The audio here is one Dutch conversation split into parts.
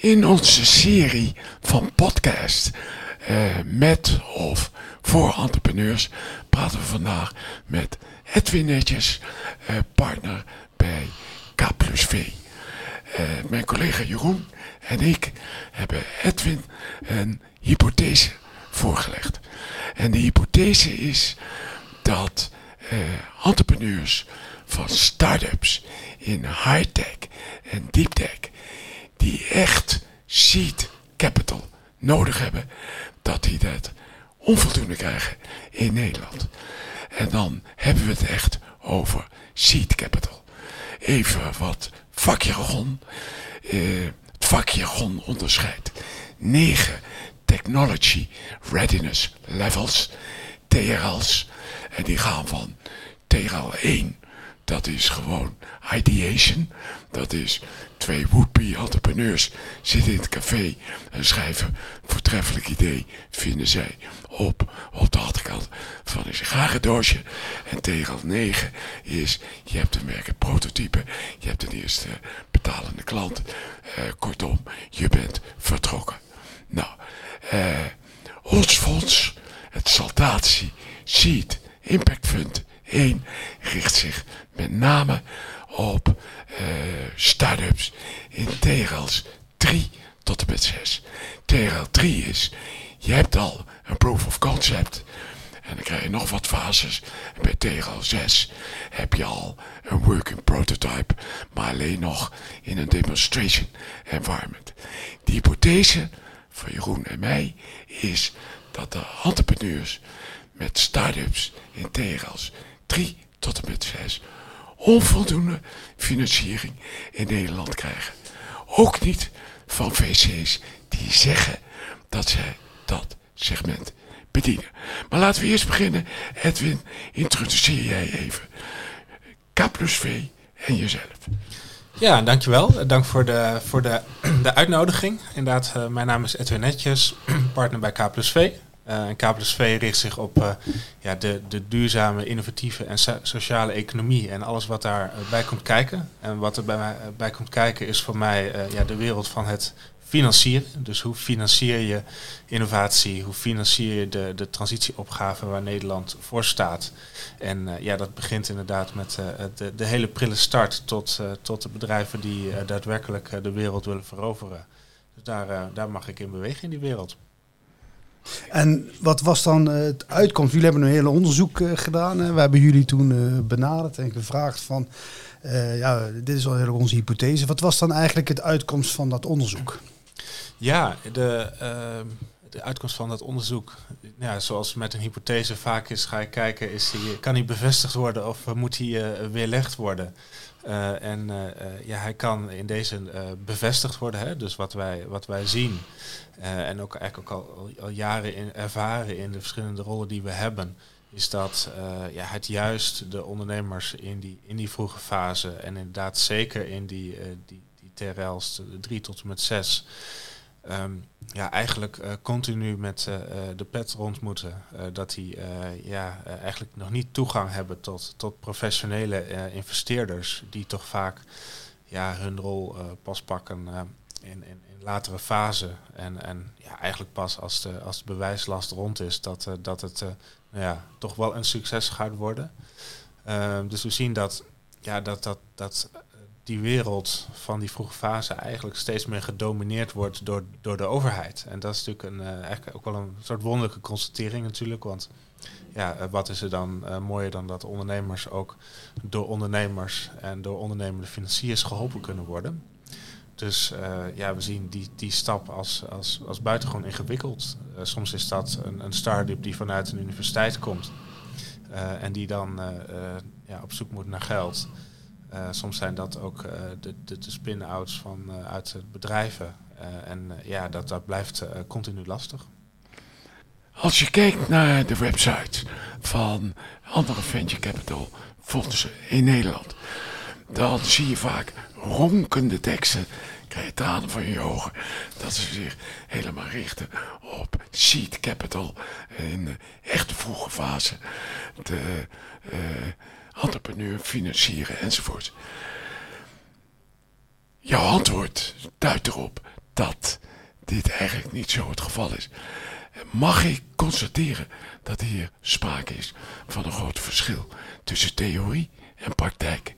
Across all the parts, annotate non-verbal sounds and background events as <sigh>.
In onze serie van podcast uh, met of voor entrepreneurs praten we vandaag met Edwin Netjes, uh, partner bij K plus V. Uh, mijn collega Jeroen en ik hebben Edwin een hypothese voorgelegd. En de hypothese is dat entrepreneurs van start-ups in high-tech en deep-tech die echt seed capital nodig hebben, dat die dat onvoldoende krijgen in Nederland. En dan hebben we het echt over seed capital. Even wat vakjargon. Uh, het vakjargon onderscheidt negen technology readiness levels, TRL's. En die gaan van TRL 1, dat is gewoon ideation. Dat is twee would-be entrepreneurs zitten in het café en schrijven voortreffelijk idee, vinden zij op, op de achterkant van een sigarendoosje. En tegel 9 is, je hebt een merk prototype, je hebt een eerste betalende klant. Uh, kortom, je bent vertrokken. Nou, uh, ons fonds, het Saltatie Seed Impact Fund 1, richt zich met name op uh, start-ups in TRL's 3 tot en met 6. TRL 3 is, je hebt al een proof of concept en dan krijg je nog wat fases. En bij TRL 6 heb je al een working prototype, maar alleen nog in een demonstration environment. De hypothese van Jeroen en mij is dat de entrepreneurs met start-ups in TRL's 3 tot en met 6 onvoldoende financiering in Nederland krijgen. Ook niet van VC's die zeggen dat zij dat segment bedienen. Maar laten we eerst beginnen. Edwin, introduceer jij even K en jezelf. Ja, dankjewel. Dank voor de, voor de, de uitnodiging. Inderdaad, uh, mijn naam is Edwin Netjes, <clears throat> partner bij K V. Uh, en K plus V richt zich op uh, ja, de, de duurzame, innovatieve en so sociale economie en alles wat daarbij komt kijken. En wat er bij mij bij komt kijken is voor mij ja, de wereld van het financieren. Dus hoe financier je innovatie, hoe financier je de, de transitieopgave waar Nederland voor staat. En ja, dat begint inderdaad met de, de hele prille start tot, tot de bedrijven die daadwerkelijk de wereld willen veroveren. Dus daar, daar mag ik in bewegen in die wereld. En wat was dan het uitkomst? Jullie hebben een hele onderzoek gedaan. We hebben jullie toen benaderd en gevraagd van... ja, dit is al onze hypothese. Wat was dan eigenlijk het uitkomst van dat onderzoek? Ja, de, uh, de uitkomst van dat onderzoek, ja, zoals met een hypothese vaak is, ga je kijken, is die, kan die bevestigd worden of moet die weerlegd worden? Uh, en uh, ja, hij kan in deze bevestigd worden. Hè? Dus wat wij, wat wij zien en ook eigenlijk ook al, jaren ervaren in de verschillende rollen die we hebben, is dat ja, het juist de ondernemers in die, in die vroege fase en inderdaad zeker in die, die, die TRL's, de drie tot en met zes, um, ja, eigenlijk uh, continu met uh, de pet rond moeten. Dat die ja, eigenlijk nog niet toegang hebben tot, tot professionele investeerders die toch vaak ja, hun rol pas pakken in, in, in, latere fase. En, en ja, eigenlijk pas als de, als de bewijslast rond is dat, dat het nou ja, toch wel een succes gaat worden. Ehm, dus we zien dat, ja, dat, dat, dat die wereld van die vroege fase eigenlijk steeds meer gedomineerd wordt door, door de overheid. En dat is natuurlijk een, uh, eigenlijk ook wel een soort wonderlijke constatering natuurlijk. Want ja, uh, wat is er dan uh, mooier dan dat ondernemers ook door ondernemers en door ondernemende financiers geholpen kunnen worden. Dus ja, we zien die, die stap als, als, als buitengewoon ingewikkeld. soms is dat een, een start-up die vanuit een universiteit komt en die dan ja, op zoek moet naar geld. Uh, soms zijn dat ook uh, de, de, spin-outs van uh, uit bedrijven. en ja, dat, dat blijft continu lastig. Als je kijkt naar de website van andere venture capital fondsen in Nederland, dan zie je vaak ronkende teksten. Krijg je tranen van je ogen. Dat ze zich helemaal richten op seed capital in de echte vroege fase. De, entrepreneur financieren enzovoort. Jouw antwoord duidt erop dat dit eigenlijk niet zo het geval is. Mag ik constateren dat hier sprake is van een groot verschil tussen theorie en praktijk?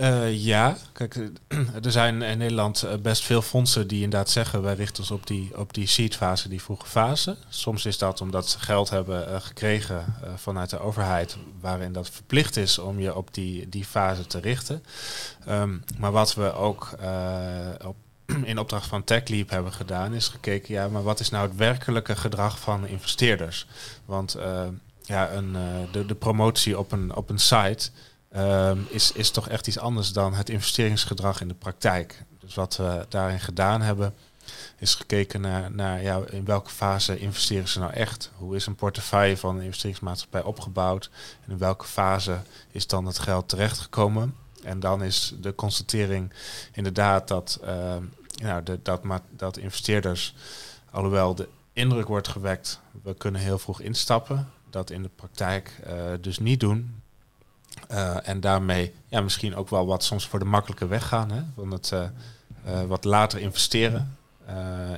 Uh, ja, kijk, <clears throat> er zijn in Nederland eh, best veel fondsen die inderdaad zeggen wij richten ons op die, op die seedfase, die vroege fase. Soms is dat omdat ze geld hebben gekregen vanuit de overheid, waarin dat verplicht is om je op die, die fase te richten. Um, maar wat we ook op, <clears throat> in opdracht van TechLeap hebben gedaan, is gekeken, ja, maar wat is nou het werkelijke gedrag van investeerders? Want ja, een, de, de promotie op een, op een site um, is, is toch echt iets anders dan het investeringsgedrag in de praktijk. Dus wat we daarin gedaan hebben, is gekeken naar, ja, in welke fase investeren ze nou echt. Hoe is een portefeuille van een investeringsmaatschappij opgebouwd? En in welke fase is dan het geld terechtgekomen? En dan is de constatering inderdaad dat, uh, nou, dat, dat investeerders, alhoewel de indruk wordt gewekt, we kunnen heel vroeg instappen, dat in de praktijk uh, dus niet doen. Uh, en daarmee ja, misschien ook wel wat soms voor de makkelijke weg gaan. Hè? Van het uh, uh, wat later investeren.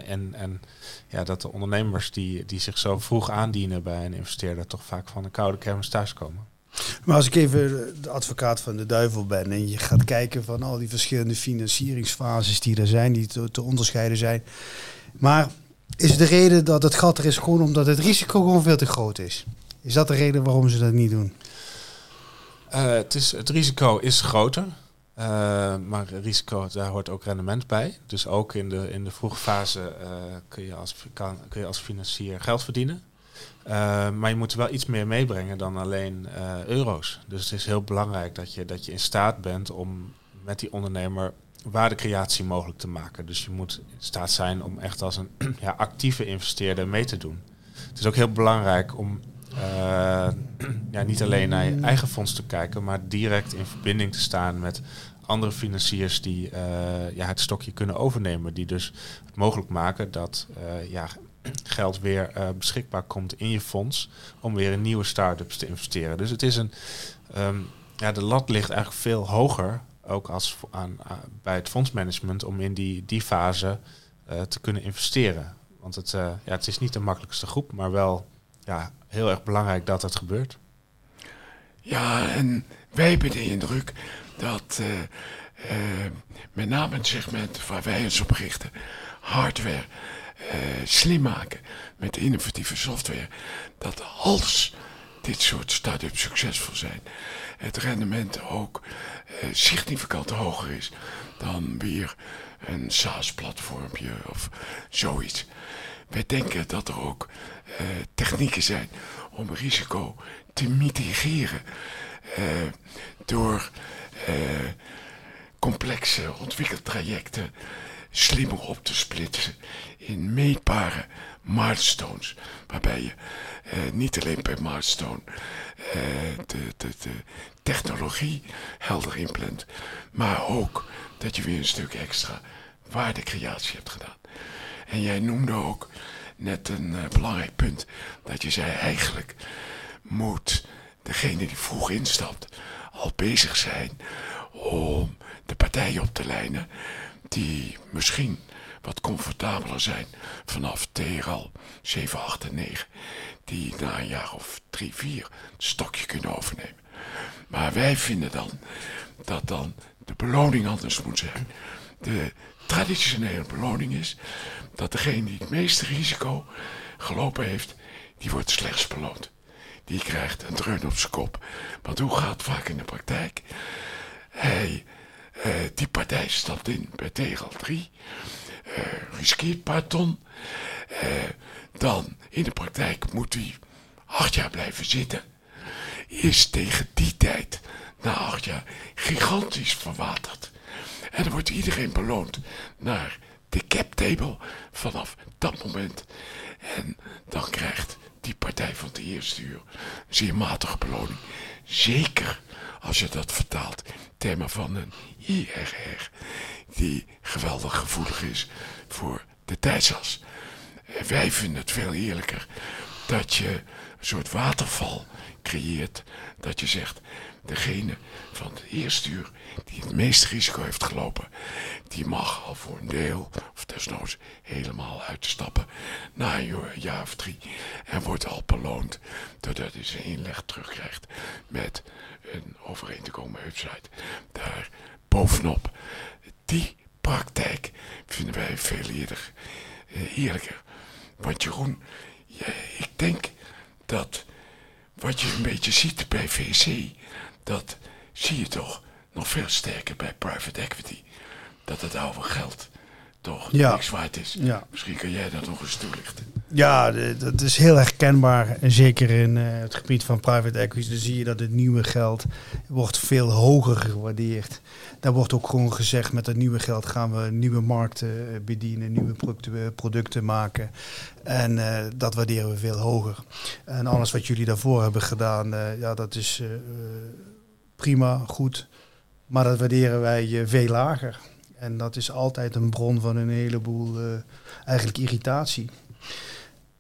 en, en ja, dat de ondernemers die, die zich zo vroeg aandienen bij een investeerder toch vaak van een koude kermis thuiskomen. Maar als ik even de advocaat van de duivel ben en je gaat kijken van al die verschillende financieringsfases die er zijn, die te, te onderscheiden zijn. Maar is de reden dat het gat er is gewoon omdat het risico gewoon veel te groot is? Is dat de reden waarom ze dat niet doen? Uh, het, is, het risico is groter. Uh, maar risico, daar hoort ook rendement bij. Dus ook in de, in de vroege fase uh, kun, je als, kun je als financier geld verdienen. maar je moet wel iets meer meebrengen dan alleen euro's. Dus het is heel belangrijk dat je, dat je in staat bent om met die ondernemer waardecreatie mogelijk te maken. Dus je moet in staat zijn om echt als een <clears throat> ja, actieve investeerder mee te doen. Het is ook heel belangrijk om uh, <clears throat> ja, niet alleen naar je eigen fonds te kijken, maar direct in verbinding te staan met andere financiers die uh, ja, het stokje kunnen overnemen. Die dus het mogelijk maken dat uh, ja, <clears throat> geld weer beschikbaar komt in je fonds om weer in nieuwe start-ups te investeren. Dus het is een, um, ja, de lat ligt eigenlijk veel hoger, ook als aan, bij het fondsmanagement, om in die, die fase te kunnen investeren. Want het, ja, het is niet de makkelijkste groep, maar wel ja, heel erg belangrijk dat het gebeurt. Ja, en wij hebben de indruk dat uh, uh, met name het segment waar wij ons op richten, hardware, uh, slim maken met innovatieve software, dat als dit soort start-ups succesvol zijn, het rendement ook significant hoger is dan weer een SaaS-platformpje of zoiets. Wij denken dat er ook uh, technieken zijn om risico te mitigeren uh, door uh, complexe ontwikkeltrajecten slimmer op te splitsen in meetbare milestones. Waarbij je niet alleen per milestone de, de, de technologie helder inplant, maar ook dat je weer een stuk extra waardecreatie hebt gedaan. En jij noemde ook net een uh, belangrijk punt. Dat je zei eigenlijk moet degene die vroeg instapt al bezig zijn om de partijen op te lijnen die misschien wat comfortabeler zijn vanaf TRL 7, 8 en 9. Die na een jaar of 3, 4 het stokje kunnen overnemen. Maar wij vinden dan dat dan de beloning anders moet zijn. De traditionele beloning is dat degene die het meeste risico gelopen heeft, die wordt slechts beloond. Die krijgt een dreun op zijn kop. Want hoe gaat het vaak in de praktijk? Uh, die partij stapt in bij tegel 3, uh, riskeert een paar ton. Uh, dan in de praktijk moet hij acht jaar blijven zitten. Is tegen die tijd, na acht jaar, gigantisch verwaterd. En dan wordt iedereen beloond naar de cap table vanaf dat moment. En dan krijgt die partij van de eerste uur een zeer matige beloning. Zeker als je dat vertaalt termen van een IRR die geweldig gevoelig is voor de tijdsas. En wij vinden het veel eerlijker dat je een soort waterval creëert. Dat je zegt, degene van het eerste uur die het meeste risico heeft gelopen, die mag al voor een deel, of desnoods helemaal uitstappen na een jaar of drie. En wordt al beloond doordat hij zijn inleg terugkrijgt met een overeen te komen website. Daar bovenop. Die praktijk vinden wij veel eerder, eh, eerlijker. Want Jeroen, ik denk dat wat je een beetje ziet bij VC, dat zie je toch nog veel sterker bij private equity. Dat het oude geld toch Ja. niks waard is. Ja. Misschien kan jij dat nog eens toelichten. Ja, dat is heel herkenbaar. En zeker in eh, het gebied van private equity. Dan zie je dat het nieuwe geld wordt veel hoger gewaardeerd. Daar wordt ook gewoon gezegd, met het nieuwe geld gaan we nieuwe markten eh, bedienen, nieuwe producten, eh, producten maken. En dat waarderen we veel hoger. En alles wat jullie daarvoor hebben gedaan, ja, dat is prima, goed. Maar dat waarderen wij eh, veel lager. En dat is altijd een bron van een heleboel eh, eigenlijk irritatie.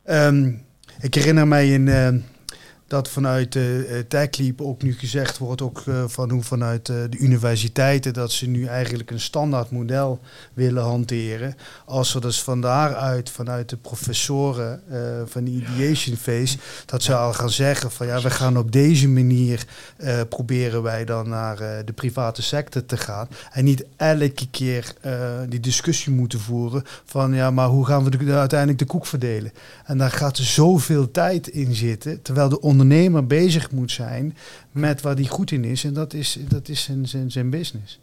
Ehm, ik herinner mij in, eh, dat vanuit uh, TechLeap ook nu gezegd wordt, ook eh, van hoe vanuit eh, de universiteiten, dat ze nu eigenlijk een standaard model willen hanteren. Als ze dus van daaruit, vanuit de professoren eh, van de ideation phase, dat ze al gaan zeggen van ja, we gaan op deze manier eh, proberen wij dan naar eh, de private sector te gaan. En niet elke keer eh, die discussie moeten voeren van ja, maar hoe gaan we de, uiteindelijk de koek verdelen? En daar gaat zoveel tijd in zitten, terwijl de ondernemer bezig moet zijn met waar hij goed in is. En dat is, dat is zijn, zijn, zijn business.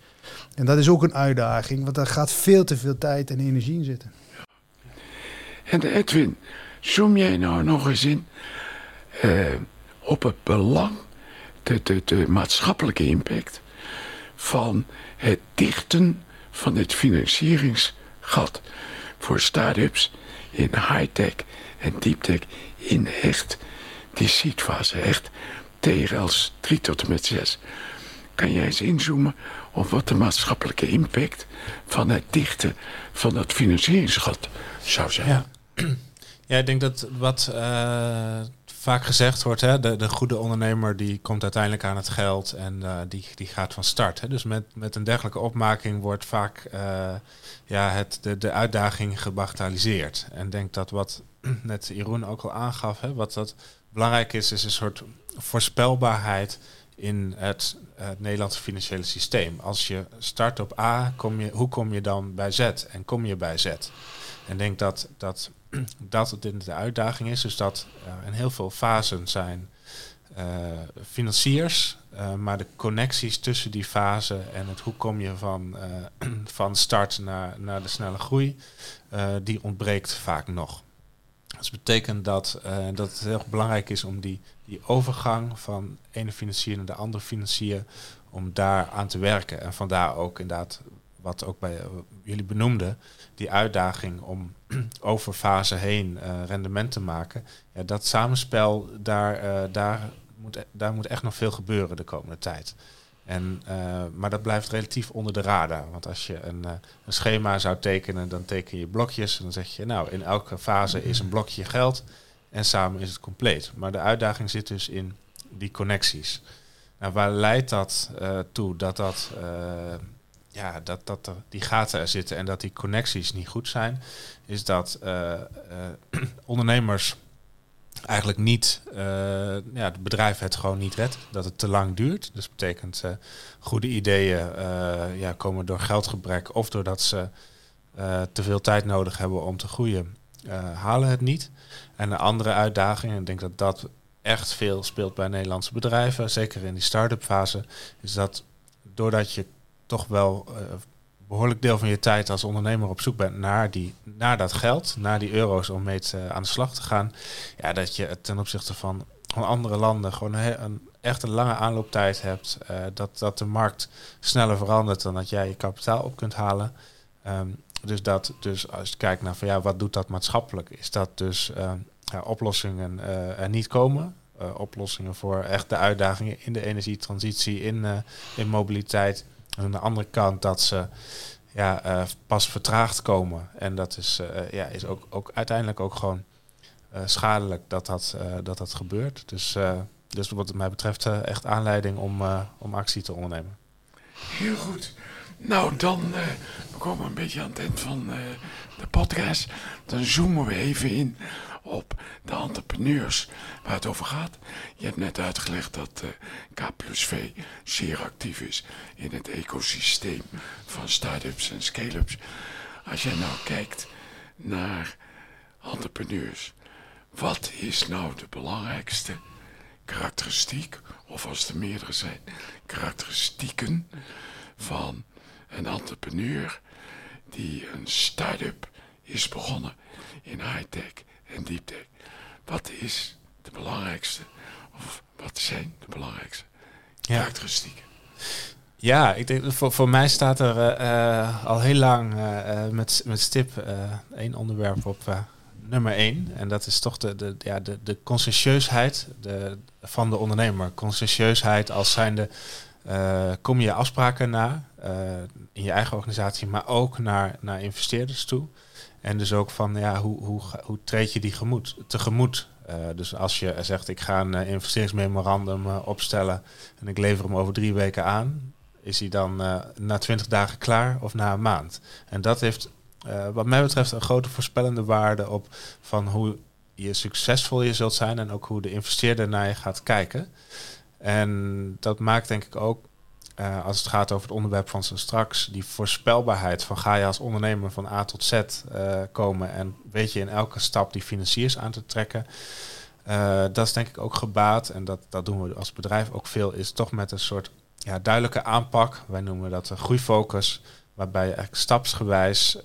En dat is ook een uitdaging, want daar gaat veel te veel tijd en energie in zitten. En Edwin, zoom jij nou nog eens in eh, op het belang, de, de, de maatschappelijke impact van het dichten van het financieringsgat voor start-ups in high-tech en deep-tech in echt die seedfase, echt TRL's 3 tot en met 6. Kan jij eens inzoomen op wat de maatschappelijke impact van het dichten van dat financieringsgat zou zijn? Ja. <clears throat> ja, ik denk dat wat uh, vaak gezegd wordt, hè, de, de goede ondernemer die komt uiteindelijk aan het geld en uh, die, die gaat van start. Hè. Dus met, met een dergelijke opmaking wordt vaak uh, ja, het, de, de uitdaging gebagatelliseerd. En ik denk dat wat <clears throat> net Jeroen ook al aangaf, hè, wat dat belangrijk is, is een soort voorspelbaarheid in het, het Nederlandse financiële systeem. Als je start op A, kom je, hoe kom je dan bij Z en kom je bij Z? En ik denk dat dat, <clears throat> dat de uitdaging is, dus dat er in heel veel fasen zijn uh, financiers, uh, maar de connecties tussen die fasen en het hoe kom je van, <clears throat> van start naar, naar de snelle groei, die ontbreekt vaak nog. Dat betekent dat, dat het heel belangrijk is om die, die overgang van ene financier naar de andere financier, om daar aan te werken. En vandaar ook inderdaad, wat ook bij jullie benoemden, die uitdaging om <clears throat> over fase heen uh, rendement te maken. Ja, dat samenspel, daar, uh, daar, moet, daar moet echt nog veel gebeuren de komende tijd. En, uh, maar dat blijft relatief onder de radar. Want als je een, een schema zou tekenen, dan teken je blokjes. En dan zeg je, nou, in elke fase is een blokje geld. En samen is het compleet. Maar de uitdaging zit dus in die connecties. Nou, waar leidt dat toe dat dat ja, dat, dat er die gaten er zitten en dat die connecties niet goed zijn, is dat <clears throat> ondernemers eigenlijk niet, uh, ja, het bedrijf het gewoon niet redt, dat het te lang duurt. Dus betekent goede ideeën ja, komen door geldgebrek of doordat ze te veel tijd nodig hebben om te groeien, halen het niet. En een andere uitdaging, en ik denk dat dat echt veel speelt bij Nederlandse bedrijven, zeker in die start-up fase, is dat doordat je toch wel uh, behoorlijk deel van je tijd als ondernemer op zoek bent naar, die, naar dat geld, naar die euro's om mee te, aan de slag te gaan. Ja, dat je ten opzichte van, andere landen gewoon een, echt een lange aanlooptijd hebt. Uh, dat, dat de markt sneller verandert dan dat jij je kapitaal op kunt halen. Um, dus, dat, dus als je kijkt naar van ja, wat doet dat maatschappelijk, is dat dus uh, ja, oplossingen er niet komen. Uh, oplossingen voor echt de uitdagingen in de energietransitie, in, in mobiliteit. En aan de andere kant dat ze ja, uh, pas vertraagd komen. En dat is, ja, is ook, ook uiteindelijk ook gewoon schadelijk dat dat, dat dat gebeurt. Dus, dus wat mij betreft echt aanleiding om, om actie te ondernemen. Heel goed. Nou, dan uh, we komen een beetje aan het eind van de podcast. Dan zoomen we even in op de entrepreneurs waar het over gaat. Je hebt net uitgelegd dat uh, K plus V zeer actief is in het ecosysteem van start-ups en scale-ups. Als jij nou kijkt naar entrepreneurs, wat is nou de belangrijkste karakteristiek, of als er meerdere zijn, karakteristieken van een entrepreneur die een start-up is begonnen in high-tech en deep-tech. Wat is de belangrijkste, of wat zijn de belangrijkste karakteristieken? Ja, ik denk, voor, voor mij staat er eh, eh, al heel lang uh, met, met stip één onderwerp op nummer één. En dat is toch de, de, ja, de, de conscientieusheid de, van de ondernemer. Conscientieusheid als zijnde, kom je afspraken na in je eigen organisatie, maar ook naar, naar investeerders toe. En dus ook van ja, hoe, hoe, hoe treed je die gemoed, tegemoet? Uh, dus als je zegt ik ga een investeringsmemorandum opstellen en ik lever hem over drie weken aan, is hij dan na twintig dagen klaar of na een maand? En dat heeft wat mij betreft een grote voorspellende waarde op van hoe je succesvol je zult zijn en ook hoe de investeerder naar je gaat kijken. En dat maakt denk ik ook uh, als het gaat over het onderwerp van zo straks, die voorspelbaarheid van ga je als ondernemer van A tot Z uh, komen en weet je in elke stap die financiers aan te trekken. Uh, dat is denk ik ook gebaat en dat, dat doen we als bedrijf ook veel, is toch met een soort ja, duidelijke aanpak. Wij noemen dat een groeifocus, waarbij je eigenlijk stapsgewijs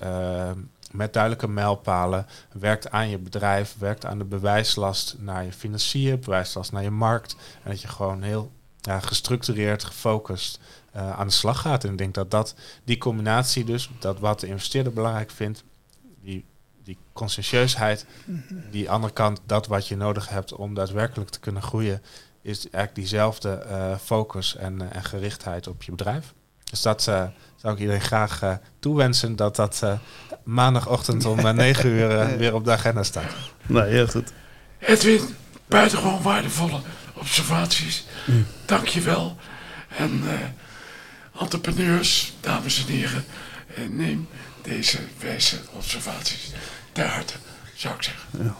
met duidelijke mijlpalen werkt aan je bedrijf, werkt aan de bewijslast naar je financiën, bewijslast naar je markt. En dat je gewoon heel ja, gestructureerd, gefocust uh, aan de slag gaat. En ik denk dat, dat die combinatie dus, dat wat de investeerder belangrijk vindt, die, die conscientieusheid, die andere kant, dat wat je nodig hebt om daadwerkelijk te kunnen groeien, is eigenlijk diezelfde uh, focus en, uh, en gerichtheid op je bedrijf. Dus dat zou ik iedereen graag toewensen, dat dat maandagochtend om 9 uur <laughs> weer op de agenda staat. Nou, heel goed. Edwin, buitengewoon waardevolle observaties. Mm. Dank je wel. En uh, entrepreneurs, dames en heren, uh, neem deze wijze observaties ter harte, zou ik zeggen. Ja.